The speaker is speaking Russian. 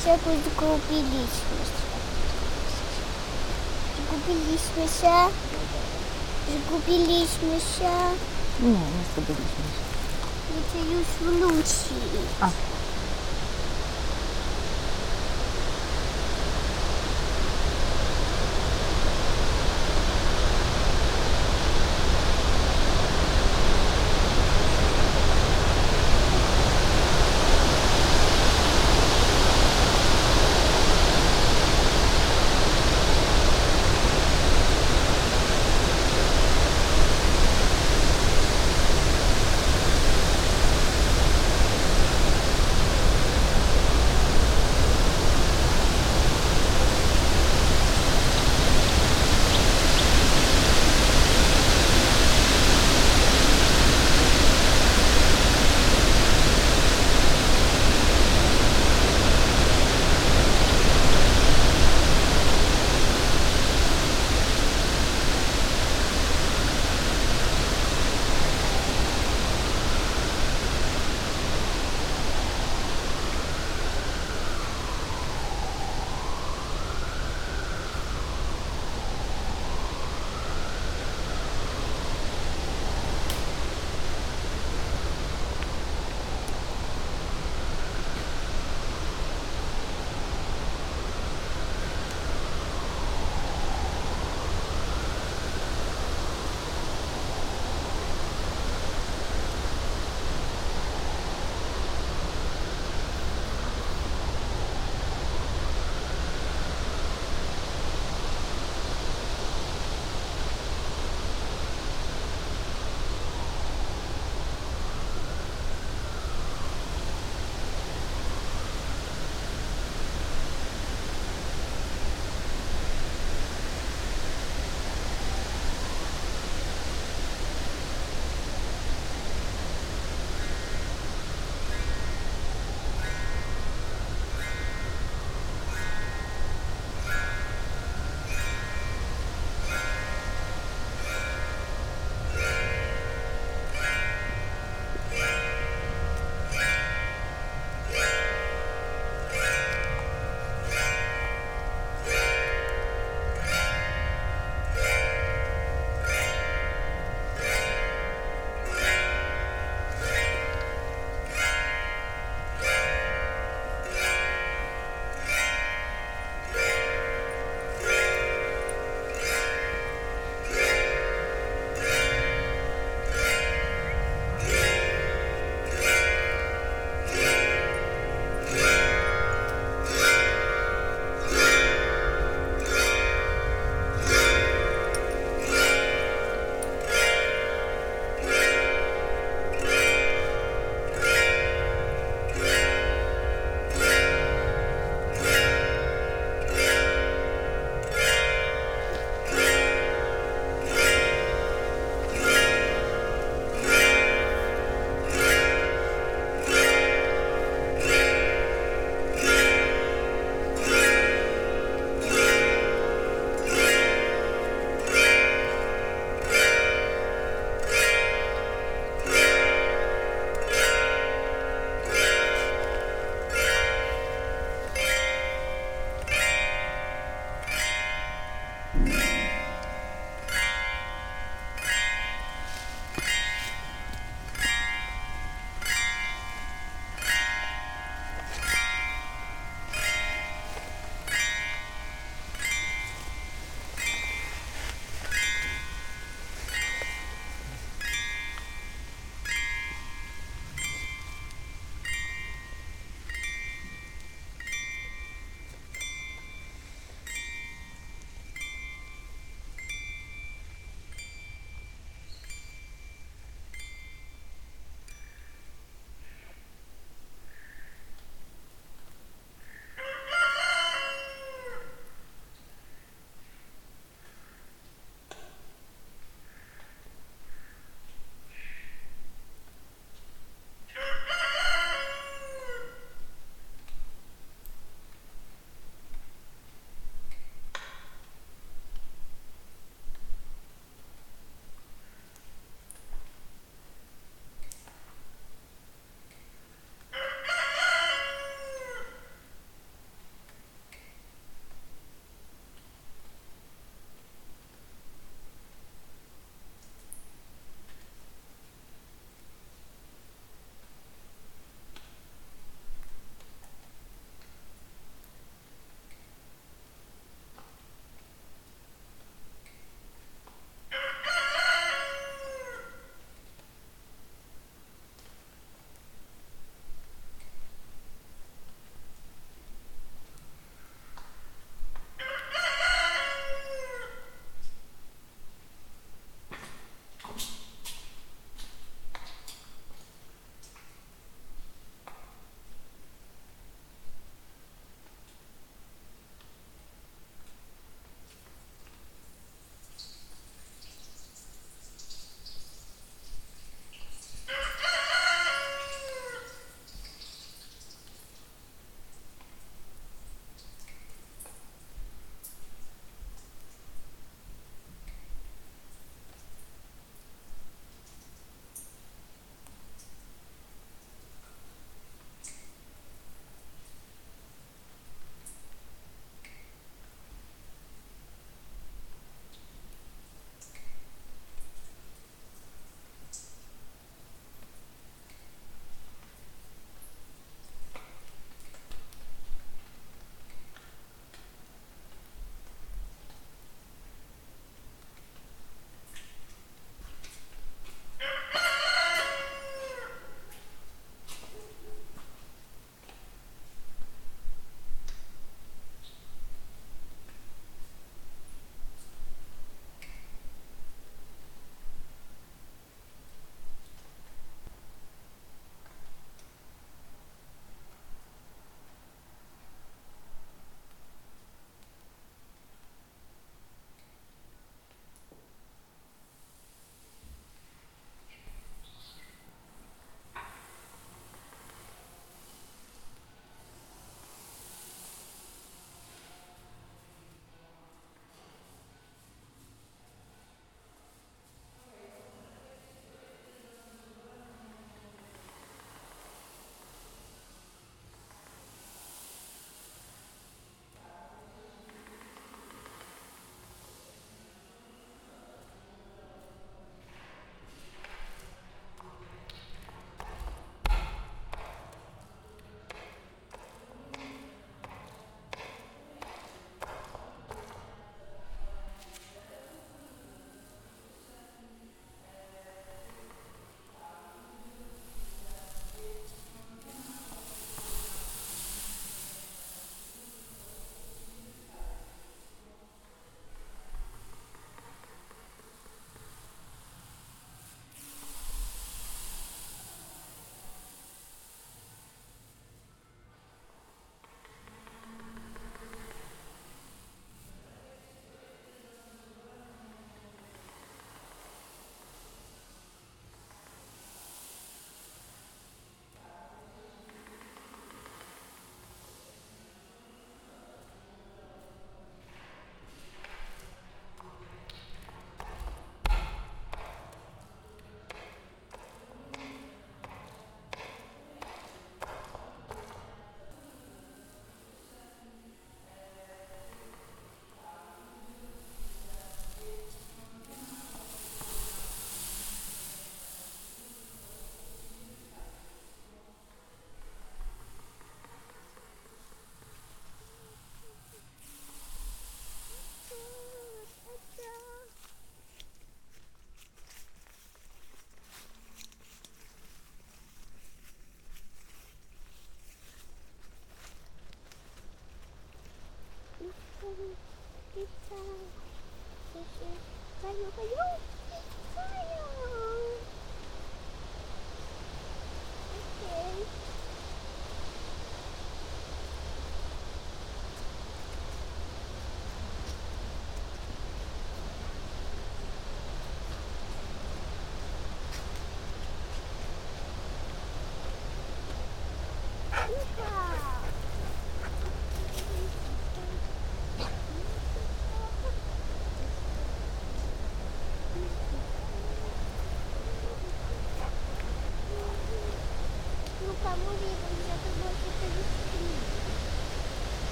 всякую сгубилищность. Сгубилищность. Сгубилищность. Не, не сгубилищность. Это юж в лучший. А.